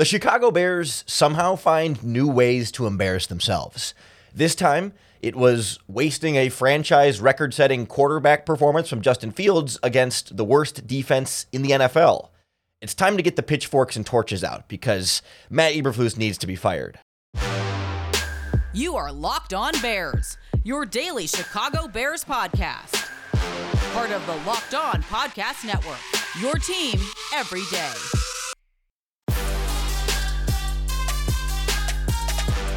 The Chicago Bears somehow find new ways to embarrass themselves. This time, it was wasting a franchise record setting quarterback performance from Justin Fields against the worst defense in the NFL. It's time to get the pitchforks and torches out because Matt Eberflus needs to be fired. You are Locked On Bears, your daily Chicago Bears podcast. Part of the Locked On Podcast Network, your team every day.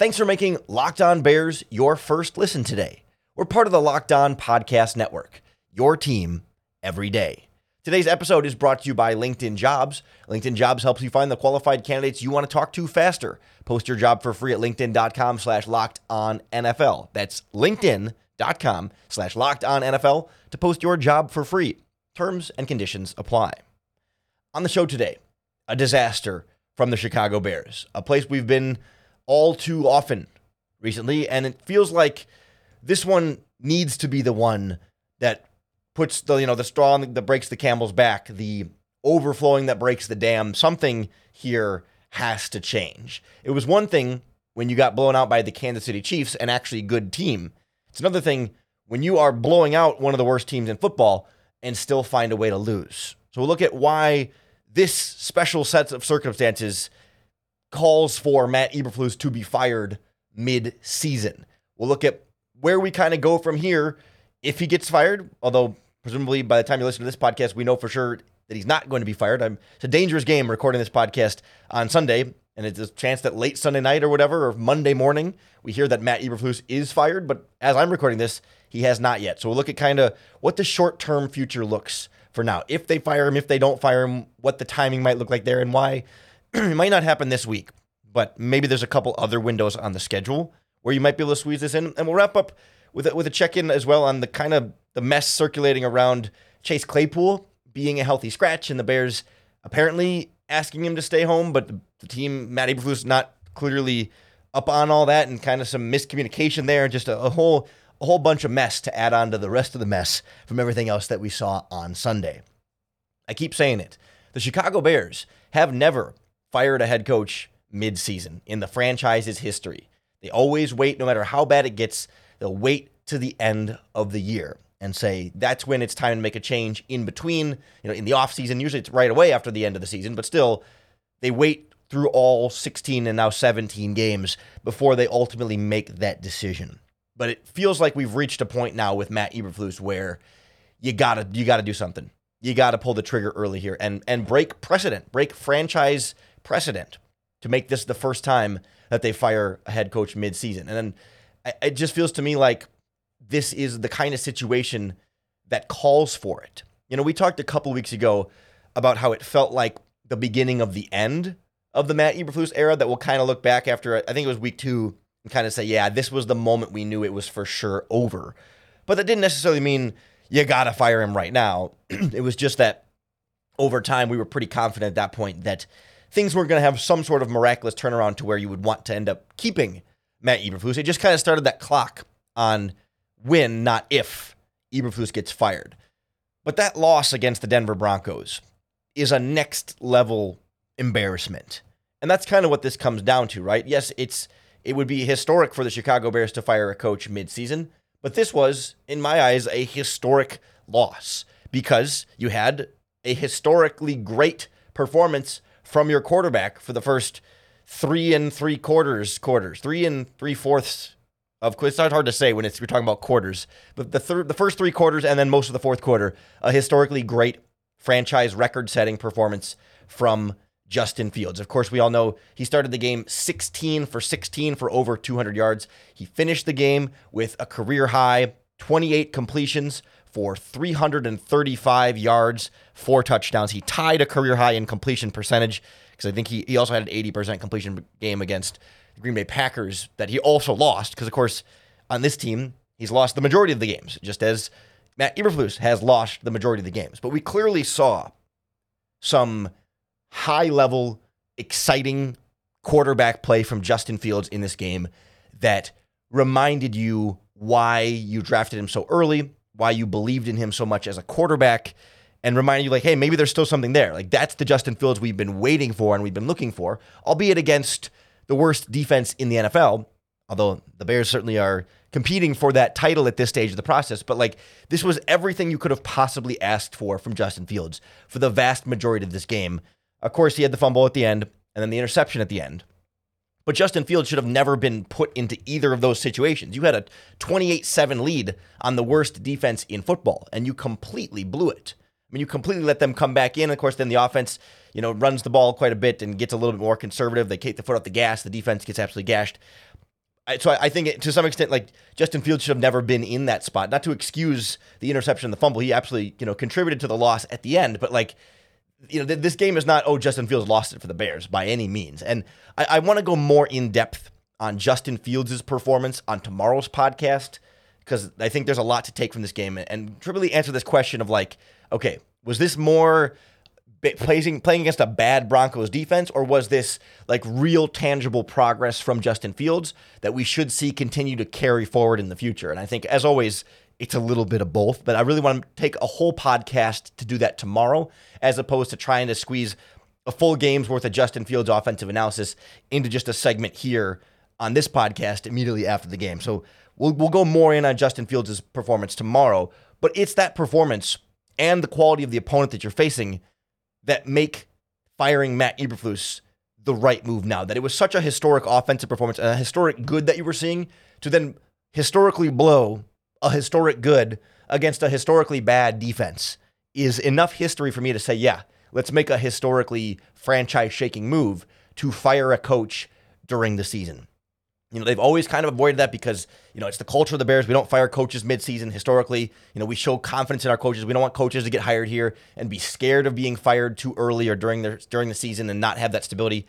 Thanks for making Locked On Bears your first listen today. We're part of the Locked On Podcast Network, your team every day. Today's episode is brought to you by LinkedIn Jobs. LinkedIn Jobs helps you find the qualified candidates you want to talk to faster. Post your job for free at linkedin.com slash locked on NFL. That's linkedin.com slash locked on NFL to post your job for free. Terms and conditions apply. On the show today, a disaster from the Chicago Bears, a place we've been all too often recently, and it feels like this one needs to be the one that puts the you know the straw that breaks the camel's back, the overflowing that breaks the dam. Something here has to change. It was one thing when you got blown out by the Kansas City Chiefs, an actually good team. It's another thing when you are blowing out one of the worst teams in football and still find a way to lose. So we'll look at why this special set of circumstances calls for Matt Eberflus to be fired mid-season. We'll look at where we kind of go from here if he gets fired, although presumably by the time you listen to this podcast, we know for sure that he's not going to be fired. I'm, it's a dangerous game recording this podcast on Sunday, and it's a chance that late Sunday night or whatever, or Monday morning, we hear that Matt Eberflus is fired. But as I'm recording this, he has not yet. So we'll look at kind of what the short-term future looks for now. If they fire him, if they don't fire him, what the timing might look like there, and why it might not happen this week, but maybe there's a couple other windows on the schedule where you might be able to squeeze this in. And we'll wrap up with a, with a check in as well on the kind of the mess circulating around Chase Claypool being a healthy scratch and the Bears apparently asking him to stay home, but the, the team, Matt Eberflus, not clearly up on all that and kind of some miscommunication there, and just a, a whole a whole bunch of mess to add on to the rest of the mess from everything else that we saw on Sunday. I keep saying it. The Chicago Bears have never fired a head coach midseason in the franchise's history. They always wait, no matter how bad it gets, they'll wait to the end of the year and say that's when it's time to make a change in between, you know, in the offseason. Usually it's right away after the end of the season, but still, they wait through all 16 and now 17 games before they ultimately make that decision. But it feels like we've reached a point now with Matt Eberflus where you gotta you gotta do something. You gotta pull the trigger early here and and break precedent, break franchise precedent to make this the first time that they fire a head coach midseason. And then it just feels to me like this is the kind of situation that calls for it. You know, we talked a couple weeks ago about how it felt like the beginning of the end of the Matt Eberflus era that we'll kind of look back after, I think it was week two, and kind of say, yeah, this was the moment we knew it was for sure over. But that didn't necessarily mean you got to fire him right now. it was just that over time, we were pretty confident at that point that things were going to have some sort of miraculous turnaround to where you would want to end up keeping Matt Eberflus. It just kind of started that clock on when, not if, Eberflus gets fired. But that loss against the Denver Broncos is a next level embarrassment. And that's kind of what this comes down to, right? Yes, it's it would be historic for the Chicago Bears to fire a coach midseason, but this was, in my eyes, a historic loss because you had a historically great performance from your quarterback for the first three and three quarters, quarters, three and three fourths of it's not hard to say when it's we're talking about quarters, but the third, the first three quarters and then most of the fourth quarter, a historically great franchise record-setting performance from Justin Fields. Of course, we all know he started the game 16 for 16 for over 200 yards. He finished the game with a career high 28 completions for 335 yards, four touchdowns. He tied a career high in completion percentage. because I think he, he also had an 80% completion game against the Green Bay Packers that he also lost because, of course, on this team, he's lost the majority of the games, just as Matt Eberflus has lost the majority of the games. But we clearly saw some high level, exciting quarterback play from Justin Fields in this game that reminded you why you drafted him so early, why you believed in him so much as a quarterback, and reminded you, like, hey, maybe there's still something there. Like, that's the Justin Fields we've been waiting for and we've been looking for, albeit against the worst defense in the NFL, although the Bears certainly are competing for that title at this stage of the process. But like, this was everything you could have possibly asked for from Justin Fields for the vast majority of this game. Of course, he had the fumble at the end and then the interception at the end. But Justin Fields should have never been put into either of those situations. You had a 28 7 lead on the worst defense in football, and you completely blew it. I mean, you completely let them come back in. Of course, then the offense, you know, runs the ball quite a bit and gets a little bit more conservative. They take the foot off the gas. The defense gets absolutely gashed. So I think to some extent, like Justin Fields should have never been in that spot. Not to excuse the interception and the fumble, he absolutely you know contributed to the loss at the end. But like you know, th- this game is not, oh, Justin Fields lost it for the Bears by any means. And I, I want to go more in depth on Justin Fields' performance on tomorrow's podcast because I think there's a lot to take from this game and, and really answer this question of like, okay, was this more playing playing against a bad Broncos defense, or was this like real tangible progress from Justin Fields that we should see continue to carry forward in the future? And I think, as always, it's a little bit of both, but I really want to take a whole podcast to do that tomorrow, as opposed to trying to squeeze a full game's worth of Justin Fields offensive analysis into just a segment here on this podcast immediately after the game. So we'll we'll go more in on Justin Fields' performance tomorrow, but it's that performance and the quality of the opponent that you're facing that make firing Matt Eberflus the right move now. That it was such a historic offensive performance and a historic good that you were seeing to then historically blow a historic good against a historically bad defense is enough history for me to say, yeah, let's make a historically franchise shaking move to fire a coach during the season. You know, they've always kind of avoided that because, you know, it's the culture of the Bears. We don't fire coaches midseason historically. You know, we show confidence in our coaches. We don't want coaches to get hired here and be scared of being fired too early or during the during the season and not have that stability.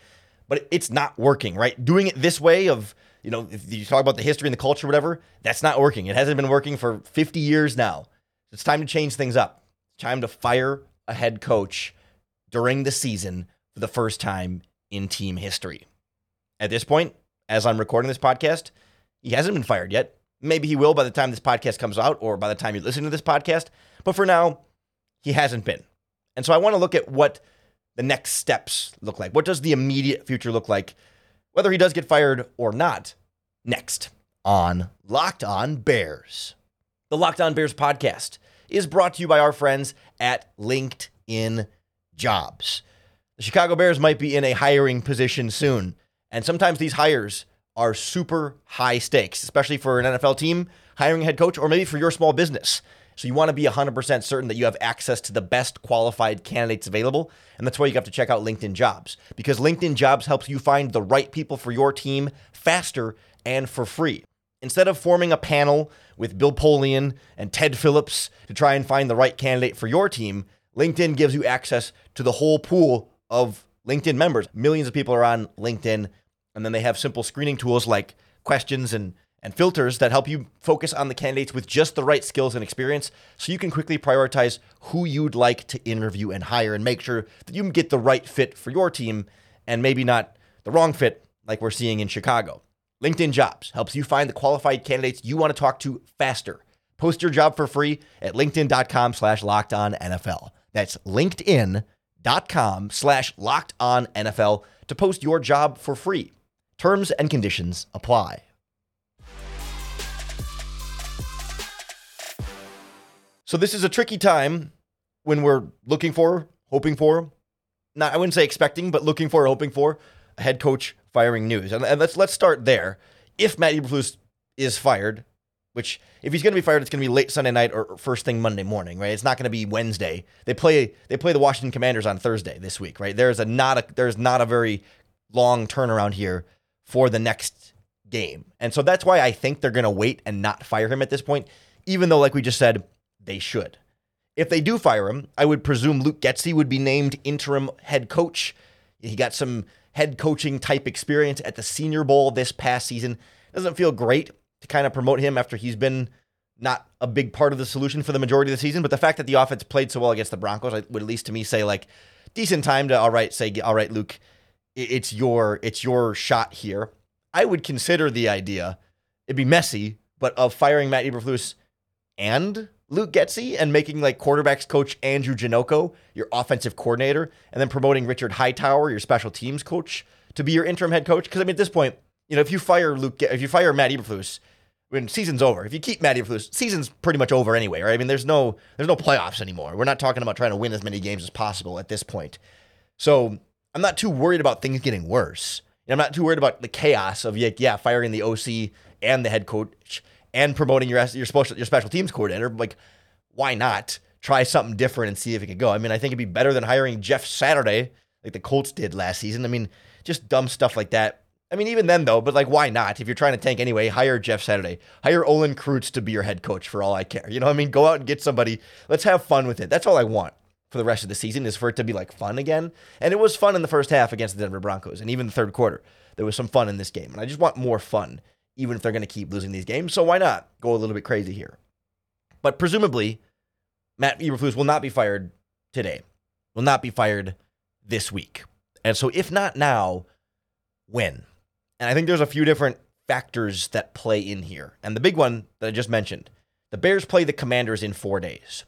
But it's not working, right? Doing it this way of you know, if you talk about the history and the culture, whatever, that's not working. It hasn't been working for 50 years now. It's time to change things up. It's time to fire a head coach during the season for the first time in team history. At this point, as I'm recording this podcast, he hasn't been fired yet. Maybe he will by the time this podcast comes out or by the time you listen to this podcast. But for now, he hasn't been. And so I want to look at what the next steps look like. What does the immediate future look like whether he does get fired or not, next on Locked On Bears. The Locked On Bears podcast is brought to you by our friends at LinkedIn Jobs. The Chicago Bears might be in a hiring position soon, and sometimes these hires are super high stakes, especially for an NFL team hiring a head coach or maybe for your small business. So you want to be 100% certain that you have access to the best qualified candidates available. And that's why you have to check out LinkedIn Jobs because LinkedIn Jobs helps you find the right people for your team faster and for free. Instead of forming a panel with Bill Polian and Ted Phillips to try and find the right candidate for your team, LinkedIn gives you access to the whole pool of LinkedIn members. Millions of people are on LinkedIn, and then they have simple screening tools like questions and and filters that help you focus on the candidates with just the right skills and experience so you can quickly prioritize who you'd like to interview and hire and make sure that you get the right fit for your team and maybe not the wrong fit like we're seeing in Chicago. LinkedIn Jobs helps you find the qualified candidates you want to talk to faster. Post your job for free at linkedin.com slash locked on NFL. That's linkedin.com slash locked on NFL to post your job for free. Terms and conditions apply. So this is a tricky time when we're looking for, hoping for, not I wouldn't say expecting, but looking for, hoping for a head coach firing news. And, and let's let's start there. If Matt Eberflus is fired, which if he's going to be fired, it's going to be late Sunday night or first thing Monday morning, right? It's not going to be Wednesday. They play they play the Washington Commanders on Thursday this week, right? There's a not a there's not a very long turnaround here for the next game. And so that's why I think they're going to wait and not fire him at this point, even though like we just said, they should. If they do fire him, I would presume Luke Getsy would be named interim head coach. He got some head coaching type experience at the Senior Bowl this past season. Doesn't feel great to kind of promote him after he's been not a big part of the solution for the majority of the season. But the fact that the offense played so well against the Broncos I would at least to me say like decent time to all right say all right Luke, it's your it's your shot here. I would consider the idea. It'd be messy, but of firing Matt Eberflus and Luke Getsy and making like quarterbacks coach Andrew Janocko your offensive coordinator, and then promoting Richard Hightower, your special teams coach, to be your interim head coach. Because I mean, at this point, you know, if you fire Luke, if you fire Matt Eberflus, when season's over, if you keep Matt Eberflus, season's pretty much over anyway, right? I mean, there's no there's no playoffs anymore. We're not talking about trying to win as many games as possible at this point. So I'm not too worried about things getting worse. I'm not too worried about the chaos of like, yeah, firing the OC and the head coach and promoting your your special your special teams coordinator. Like, why not try something different and see if it could go? I mean, I think it'd be better than hiring Jeff Saturday like the Colts did last season. I mean, just dumb stuff like that. I mean, even then though, but like, why not? If you're trying to tank anyway, hire Jeff Saturday, hire Olin Kreutz to be your head coach for all I care. You know, I mean, go out and get somebody. Let's have fun with it. That's all I want for the rest of the season is for it to be like fun again. And it was fun in the first half against the Denver Broncos, and even the third quarter. There was some fun in this game, and I just want more fun even if they're going to keep losing these games. So why not go a little bit crazy here? But presumably, Matt Eberflus will not be fired today, will not be fired this week. And so, if not now, when? And I think there's a few different factors that play in here. And the big one that I just mentioned the Bears play the Commanders in four days.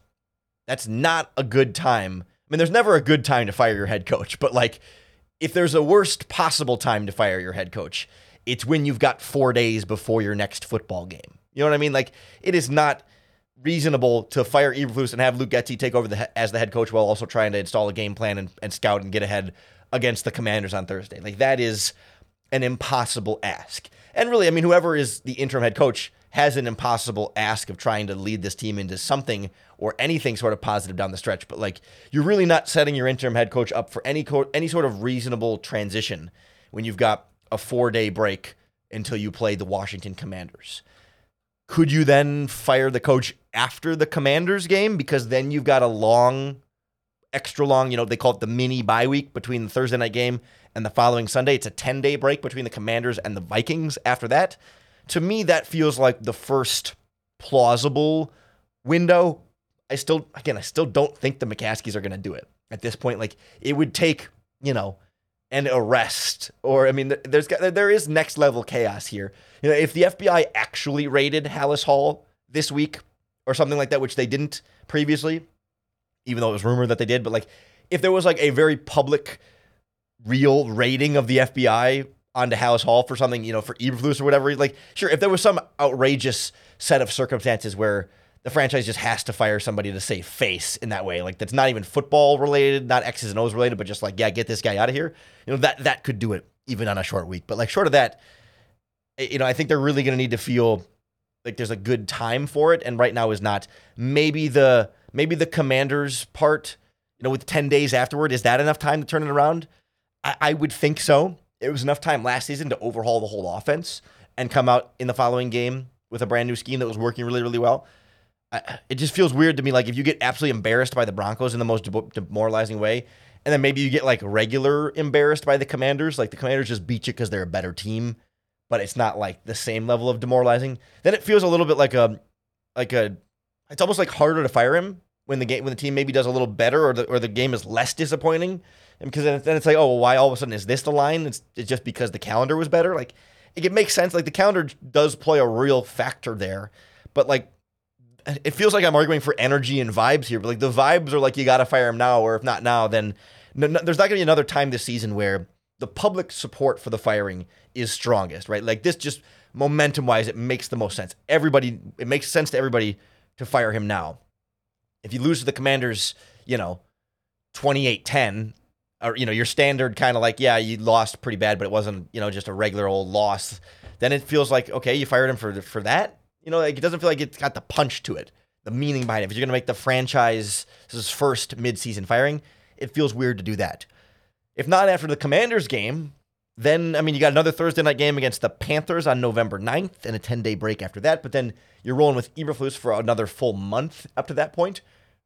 That's not a good time. I mean, there's never a good time to fire your head coach, but like, if there's a worst possible time to fire your head coach, it's when you've got four days before your next football game. You know what I mean? Like it is not reasonable to fire Eberflus and have Luke Getsy take over the, as the head coach while also trying to install a game plan and, and scout and get ahead against the Commanders on Thursday. Like that is an impossible ask. And really, I mean, whoever is the interim head coach has an impossible ask of trying to lead this team into something or anything sort of positive down the stretch. But like, you're really not setting your interim head coach up for any co- any sort of reasonable transition when you've got a four day break until you play the Washington Commanders. Could you then fire the coach after the Commanders game? Because then you've got a long, extra long, you know, they call it the mini bye week between the Thursday night game and the following Sunday. It's a 10 day break between the Commanders and the Vikings after that. To me, that feels like the first plausible window. I still, again, I still don't think the McCaskies are going to do it at this point. Like, it would take, you know, an arrest or I mean there's there is next level chaos here. You know, if the FBI actually raided Halas Hall this week or something like that which they didn't previously even though it was rumored that they did, but like if there was like a very public real raiding of the FBI onto Halas Hall for something, you know, for Eberflus or whatever, like sure, if there was some outrageous set of circumstances where the franchise just has to fire somebody to save face in that way. Like that's not even football related, not X's and O's related, but just like, yeah, get this guy out of here. You know, that that could do it even on a short week. But like short of that, you know, I think they're really gonna need to feel like there's a good time for it. And right now is not. Maybe the maybe the commanders part, you know, with 10 days afterward, is that enough time to turn it around? I, I would think so. It was enough time last season to overhaul the whole offense and come out in the following game with a brand new scheme that was working really, really well it just feels weird to me. Like if you get absolutely embarrassed by the Broncos in the most demoralizing way, and then maybe you get like regular embarrassed by the Commanders, like the Commanders just beat you because they're a better team, but it's not like the same level of demoralizing. Then it feels a little bit like a, like a, it's almost like harder to fire him when the game when the team maybe does a little better or the or the game is less disappointing, because then it's like oh well, why all of a sudden is this the line? It's, it's just because the calendar was better. Like it makes sense. Like the calendar does play a real factor there, but like it feels like I'm arguing for energy and vibes here, but like the vibes are like you got to fire him now, or if not now, then no, no, there's not going to be another time this season where the public support for the firing is strongest, right? Like this, just momentum wise, it makes the most sense. Everybody, it makes sense to everybody to fire him now. If you lose to the Commanders, you know, 28 10, or, you know, your standard kind of like, yeah, you lost pretty bad, but it wasn't, you know, just a regular old loss, then it feels like, okay, you fired him for, for that you know, like it doesn't feel like it's got the punch to it, the meaning behind it. If you're to make the franchise's first midseason firing, it feels weird to do that. If not after the Commanders game, then, I mean, you got another Thursday night game against the Panthers on November 9th and a 10 day break after that. But then you're rolling with Eberflus for another full month up to that point.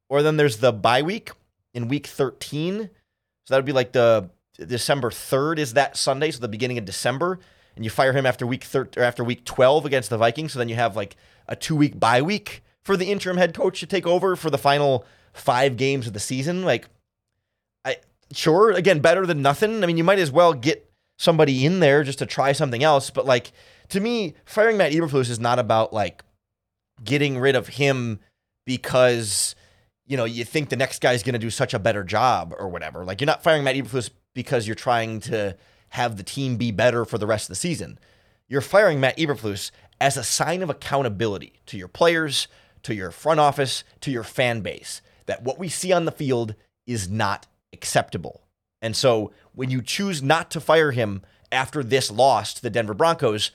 Or then there's the bye week in week 13. So that would be like the December 3rd is that Sunday, so the beginning of December, and you fire him after week thir- or after week 12 against the Vikings, so then you have like a two week bye week for the interim head coach to take over for the final five games of the season. Like, I sure again better than nothing. I mean, you might as well get somebody in there just to try something else. But like to me, firing Matt Eberflus is not about like getting rid of him because you know you think the next guy's going to do such a better job or whatever. Like you're not firing Matt Eberflus because you're trying to have the team be better for the rest of the season. You're firing Matt Eberflus as a sign of accountability to your players, to your front office, to your fan base that what we see on the field is not acceptable. And so when you choose not to fire him after this loss to the Denver Broncos,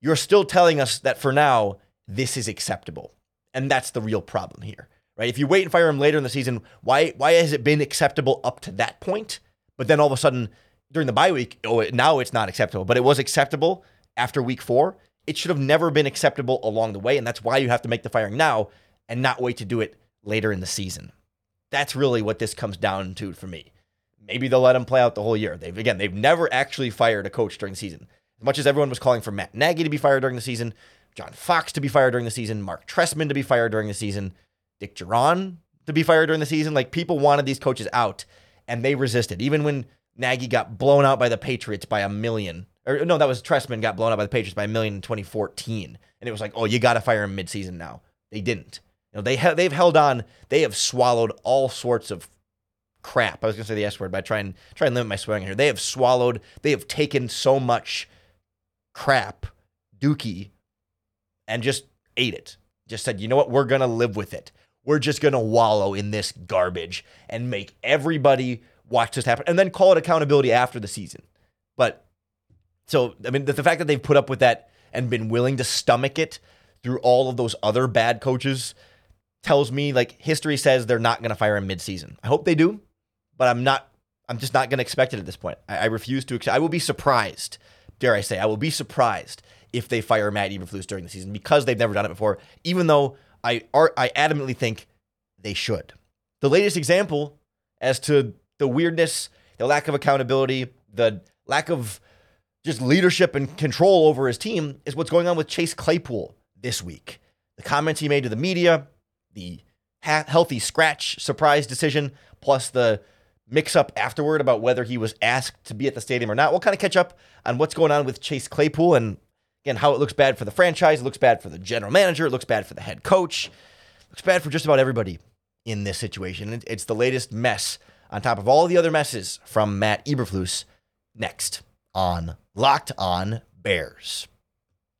you're still telling us that for now, this is acceptable. And that's the real problem here, right? If you wait and fire him later in the season, why, why has it been acceptable up to that point? But then all of a sudden, during the bye week, oh, now it's not acceptable. But it was acceptable after week four. It should have never been acceptable along the way. And that's why you have to make the firing now and not wait to do it later in the season. That's really what this comes down to for me. Maybe they'll let him play out the whole year. They've again, they've never actually fired a coach during the season. As much as everyone was calling for Matt Nagy to be fired during the season, John Fox to be fired during the season, Mark Trestman to be fired during the season, Dick Jauron to be fired during the season, like people wanted these coaches out and they resisted. Even when Nagy got blown out by the Patriots by a million, or no, that was Trestman got blown out by the Patriots by a million in 2014, and it was like, oh, you got to fire him midseason now. They didn't. You know, they ha- they've held on. They have swallowed all sorts of crap. I was gonna say the S word, but I try and try and limit my swearing here. They have swallowed. They have taken so much crap, dookie, and just ate it. Just said, you know what? We're gonna live with it. We're just gonna wallow in this garbage and make everybody watch this happen, and then call it accountability after the season. But so I mean, the, the fact that they've put up with that and been willing to stomach it through all of those other bad coaches tells me like history says they're not going to fire him midseason. I hope they do, but I'm not. I'm just not going to expect it at this point. I, I refuse to. Accept, I will be surprised. Dare I say? I will be surprised if they fire Matt Eberflus during the season because they've never done it before. Even though I are, I adamantly think they should. The latest example as to the weirdness, the lack of accountability, the lack of just leadership and control over his team is what's going on with Chase Claypool this week. The comments he made to the media, the ha- healthy scratch surprise decision, plus the mix up afterward about whether he was asked to be at the stadium or not. We'll kind of catch up on what's going on with Chase Claypool and again how it looks bad for the franchise, it looks bad for the general manager, it looks bad for the head coach, it looks bad for just about everybody in this situation. It's the latest mess on top of all the other messes from Matt Eberflus next on Locked On Bears.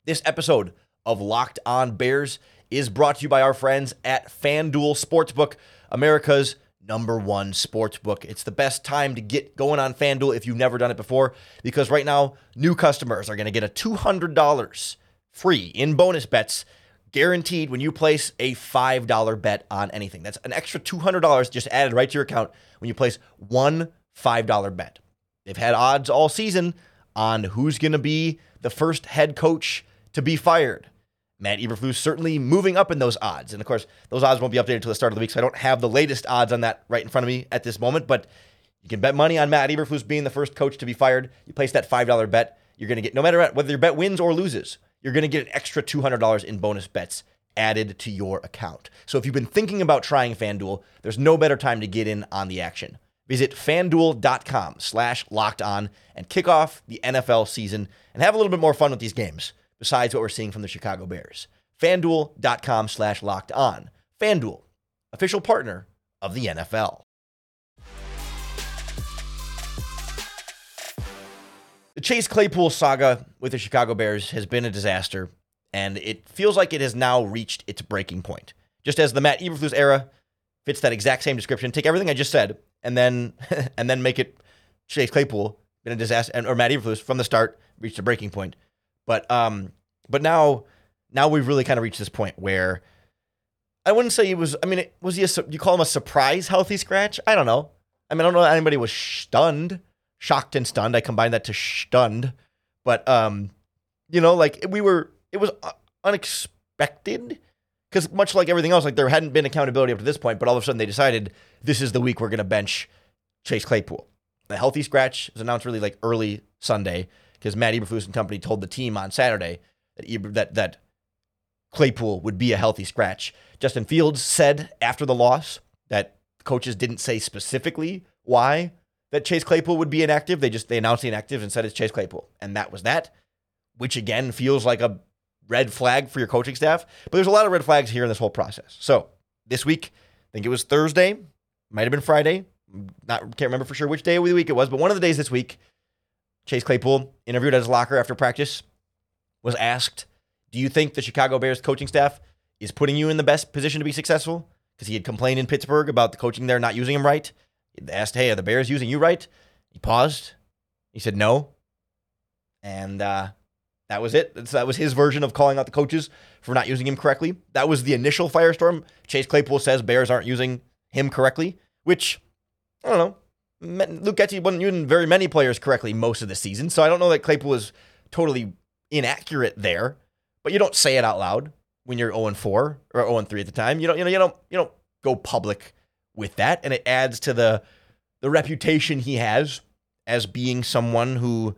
This episode of Locked On Bears is brought to you by our friends at FanDuel Sportsbook, America's number one sportsbook. It's the best time to get going on FanDuel if you've never done it before, because right now, new customers are going to get a $200 free in bonus bets guaranteed when you place a $5 bet on anything. That's an extra $200 just added right to your account when you place one $5 bet. They've had odds all season on who's going to be the first head coach to be fired. Matt Eberflus certainly moving up in those odds. And of course, those odds won't be updated until the start of the week, so I don't have the latest odds on that right in front of me at this moment. But you can bet money on Matt Eberflus being the first coach to be fired. You place that $5 bet, you're going to get, no matter what, whether your bet wins or loses, you're going to get an extra $200 in bonus bets added to your account. So if you've been thinking about trying FanDuel, there's no better time to get in on the action. Visit fanduel.com slash locked on and kick off the NFL season and have a little bit more fun with these games besides what we're seeing from the Chicago Bears. FanDuel.com slash locked on. FanDuel, official partner of the NFL. The Chase Claypool saga with the Chicago Bears has been a disaster, and it feels like it has now reached its breaking point. Just as the Matt Eberflus era fits that exact same description, take everything I just said and then and then make it Chase Claypool been a disaster, and, or Matt Eberflus from the start reached a breaking point. But um, but now now we've really kind of reached this point where I wouldn't say he was. I mean, was he a? You call him a surprise healthy scratch? I don't know. I mean, I don't know. that Anybody was stunned, shocked, and stunned. I combined that to stunned, but um, you know, like we were. It was unexpected because much like everything else, like there hadn't been accountability up to this point, but all of a sudden they decided this is the week we're going to bench Chase Claypool. The healthy scratch was announced really like early Sunday because Matt Eberflus and company told the team on Saturday that Eber, that that Claypool would be a healthy scratch. Justin Fields said after the loss that coaches didn't say specifically why that Chase Claypool would be inactive. They just they announced the inactive and said it's Chase Claypool, and that was that. Which again feels like a red flag for your coaching staff. But there's a lot of red flags here in this whole process. So this week, I think it was Thursday, might have been Friday. Not can't remember for sure which day of the week it was, but one of the days this week, Chase Claypool interviewed at his locker after practice was asked, "Do you think the Chicago Bears coaching staff is putting you in the best position to be successful?" Because he had complained in Pittsburgh about the coaching there not using him right. Asked, "Hey, are the Bears using you right?" He paused. He said no, and uh, that was it. That was his version of calling out the coaches for not using him correctly. That was the initial firestorm. Chase Claypool says Bears aren't using him correctly, which I don't know. Luke Getsy wasn't using very many players correctly most of the season, so I don't know that Claypool is totally inaccurate there. But you don't say it out loud when you're 0 4 or 0 3 at the time. You don't, you know, you don't, you don't go public with that, and it adds to the the reputation he has as being someone who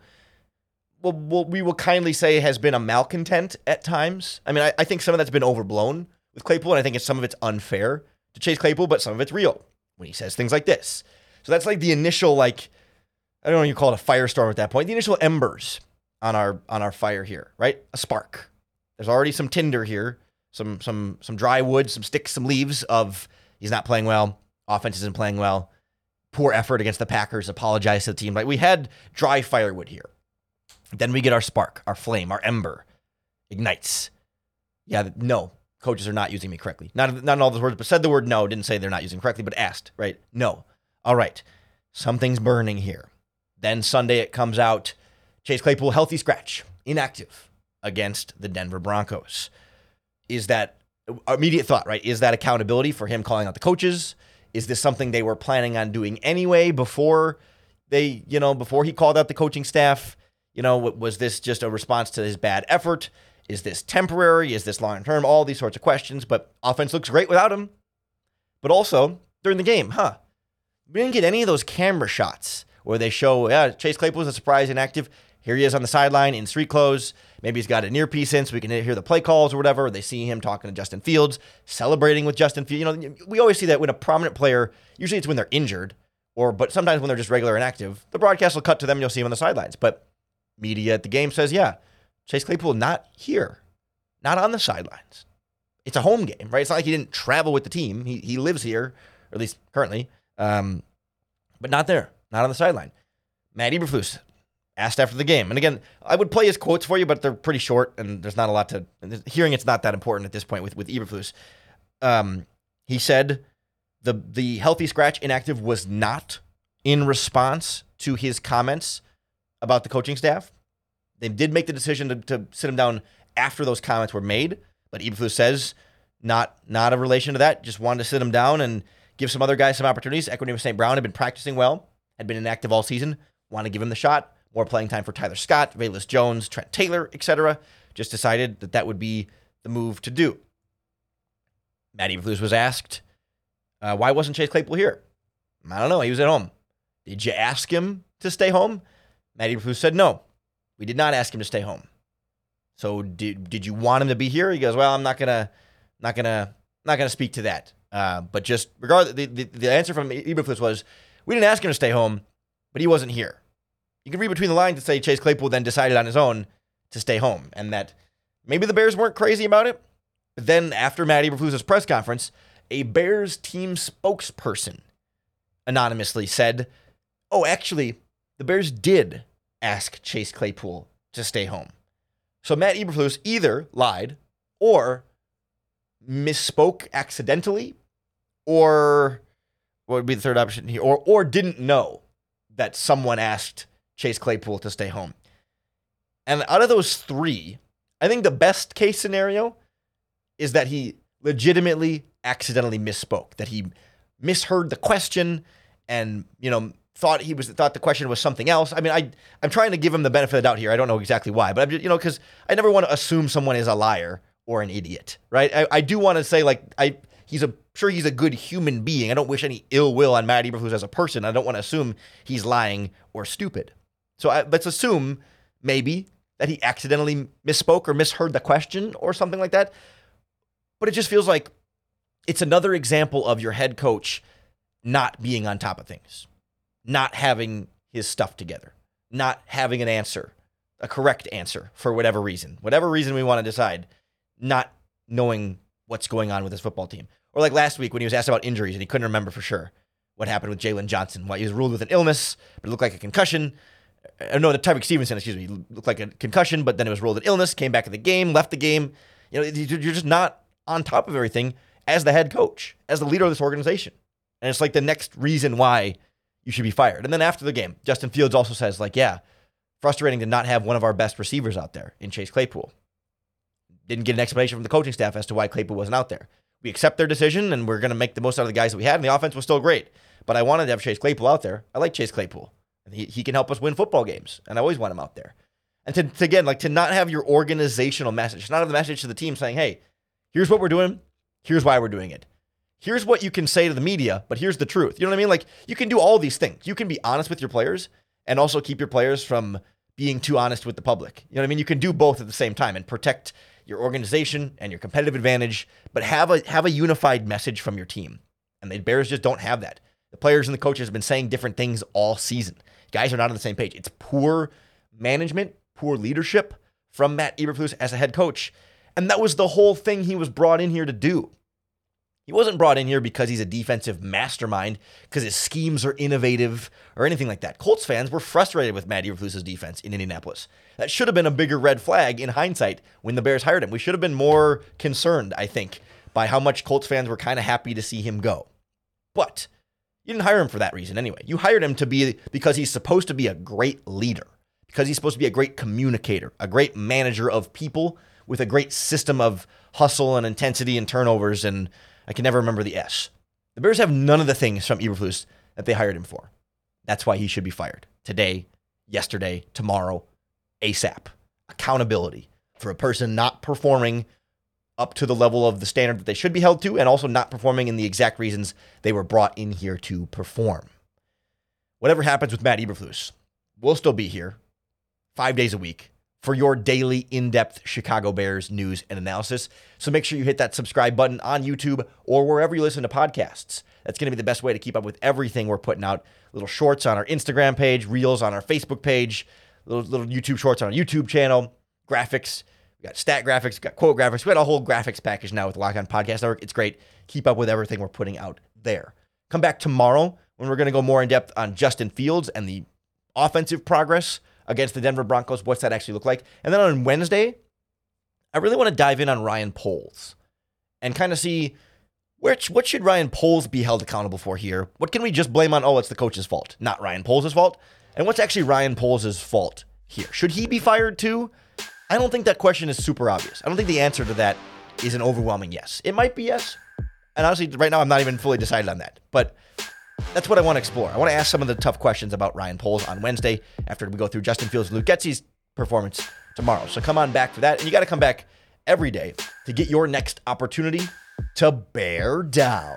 well, we will kindly say has been a malcontent at times. I mean, I, I think some of that's been overblown with Claypool, and I think some of it's unfair to Chase Claypool, but some of it's real when he says things like this. So that's like the initial, like, I don't know, you call it a firestorm at that point. The initial embers on our on our fire here, right? A spark. There's already some tinder here, some some some dry wood, some sticks, some leaves of he's not playing well, offense isn't playing well, poor effort against the Packers. Apologize to the team. Like we had dry firewood here. Then we get our spark, our flame, our ember ignites. Yeah, no, coaches are not using me correctly. Not, not in all those words, but said the word no, didn't say they're not using correctly, but asked, right? No. All right, something's burning here. Then Sunday it comes out Chase Claypool, healthy scratch, inactive against the Denver Broncos. Is that immediate thought, right? Is that accountability for him calling out the coaches? Is this something they were planning on doing anyway before they, you know, before he called out the coaching staff? You know, was this just a response to his bad effort? Is this temporary? Is this long term? All these sorts of questions. But offense looks great without him. But also during the game, huh? We didn't get any of those camera shots where they show, yeah, Chase Claypool was a surprise inactive. Here he is on the sideline in street clothes. Maybe he's got an earpiece in so we can hear the play calls or whatever. They see him talking to Justin Fields, celebrating with Justin Fields. You know, we always see that when a prominent player, usually it's when they're injured, or but sometimes when they're just regular and active, the broadcast will cut to them and you'll see him on the sidelines. But media at the game says, yeah, Chase Claypool not here, not on the sidelines. It's a home game, right? It's not like he didn't travel with the team. He, he lives here, or at least currently, um, but not there, not on the sideline. Matt Eberflus asked after the game. And again, I would play his quotes for you, but they're pretty short, and there's not a lot to hearing. It's not that important at this point with with Eberflus. Um, he said the the healthy scratch inactive was not in response to his comments about the coaching staff. They did make the decision to, to sit him down after those comments were made, but Eberflus says not not a relation to that. Just wanted to sit him down and give some other guys some opportunities. Equanimeous St. Brown had been practicing well, had been inactive all season. Want to give him the shot. More playing time for Tyler Scott, Velus Jones, Trent Taylor, etc. Just decided that that would be the move to do. Matt Eberflus was asked, uh, why wasn't Chase Claypool here? I don't know. He was at home. Did you ask him to stay home? Matt Eberflus said no. We did not ask him to stay home. So did did you want him to be here? He goes, well, I'm not gonna not gonna not gonna speak to that. Uh, but just regardless, the, the, the answer from Eberflus was we didn't ask him to stay home, but he wasn't here. You can read between the lines and say Chase Claypool then decided on his own to stay home, and that maybe the Bears weren't crazy about it. But then after Matt Eberflus's press conference, a Bears team spokesperson anonymously said, "Oh, actually, the Bears did ask Chase Claypool to stay home. So Matt Eberflus either lied or misspoke accidentally, or what would be the third option here, or or didn't know that someone asked Chase Claypool to stay home. And out of those three, I think the best case scenario is that he legitimately accidentally misspoke, that he misheard the question and, you know, thought he was thought the question was something else. I mean, I I'm trying to give him the benefit of the doubt here. I don't know exactly why, but I'm just, you know because I never want to assume someone is a liar or an idiot, right? I, I do want to say like I he's a sure he's a good human being. I don't wish any ill will on Matt Eberflus as a person. I don't want to assume he's lying or stupid. So I, let's assume maybe that he accidentally misspoke or misheard the question or something like that. But it just feels like it's another example of your head coach not being on top of things, not having his stuff together, not having an answer, a correct answer for whatever reason, whatever reason we want to decide, not knowing what's going on with his football team. Or like last week when he was asked about injuries and he couldn't remember for sure what happened with Jaylon Johnson. Why he was ruled with an illness, but it looked like a concussion. Uh, no, the Tyrique Stevenson, excuse me, looked like a concussion, but then it was ruled an illness. Came back in the game, left the game. You know, you're just not on top of everything as the head coach, as the leader of this organization, and it's like the next reason why you should be fired. And then after the game, Justin Fields also says, like, yeah, frustrating to not have one of our best receivers out there in Chase Claypool. Didn't get an explanation from the coaching staff as to why Claypool wasn't out there. We accept their decision and we're going to make the most out of the guys that we had, and the offense was still great. But I wanted to have Chase Claypool out there. I like Chase Claypool. He, he can help us win football games, and I always want him out there. And to, to again, like to not have your organizational message, not have the message to the team saying, hey, here's what we're doing, here's why we're doing it. Here's what you can say to the media, but here's the truth. You know what I mean? Like you can do all these things. You can be honest with your players and also keep your players from being too honest with the public. You know what I mean? You can do both at the same time and protect your organization and your competitive advantage, but have a have a unified message from your team. And the Bears just don't have that. The players and the coaches have been saying different things all season. Guys are not on the same page. It's poor management, poor leadership from Matt Eberflus as a head coach. And that was the whole thing he was brought in here to do. He wasn't brought in here because he's a defensive mastermind, because his schemes are innovative or anything like that. Colts fans were frustrated with Matt Eberflus's defense in Indianapolis. That should have been a bigger red flag in hindsight when the Bears hired him. We should have been more concerned, I think, by how much Colts fans were kind of happy to see him go. But you didn't hire him for that reason anyway. You hired him to be because he's supposed to be a great leader, because he's supposed to be a great communicator, a great manager of people with a great system of hustle and intensity and turnovers and I can never remember the S. The Bears have none of the things from Eberflus that they hired him for. That's why he should be fired today, yesterday, tomorrow, ASAP. Accountability for a person not performing up to the level of the standard that they should be held to, and also not performing in the exact reasons they were brought in here to perform. Whatever happens with Matt Eberflus, we'll still be here five days a week for your daily in depth Chicago Bears news and analysis. So make sure you hit that subscribe button on YouTube or wherever you listen to podcasts. That's going to be the best way to keep up with everything we're putting out. Little shorts on our Instagram page, reels on our Facebook page, little, little YouTube shorts on our YouTube channel, graphics we got stat graphics, we got quote graphics. We got a whole graphics package now with Lock Podcast Network. It's great. Keep up with everything we're putting out there. Come back tomorrow when we're going to go more in depth on Justin Fields and the offensive progress against the Denver Broncos. What's that actually look like? And then on Wednesday, I really want to dive in on Ryan Poles and kind of see which what should Ryan Poles be held accountable for here? What can we just blame on? Oh, it's the coach's fault, not Ryan Poles' fault. And what's actually Ryan Poles' fault here? Should he be fired too? I don't think that question is super obvious. I don't think the answer to that is an overwhelming yes. It might be yes. And honestly, right now, I'm not even fully decided on that. But that's what I want to explore. I want to ask some of the tough questions about Ryan Poles on Wednesday after we go through Justin Fields and Luke Getsy's performance tomorrow. So come on back for that. And you got to come back every day to get your next opportunity to bear down.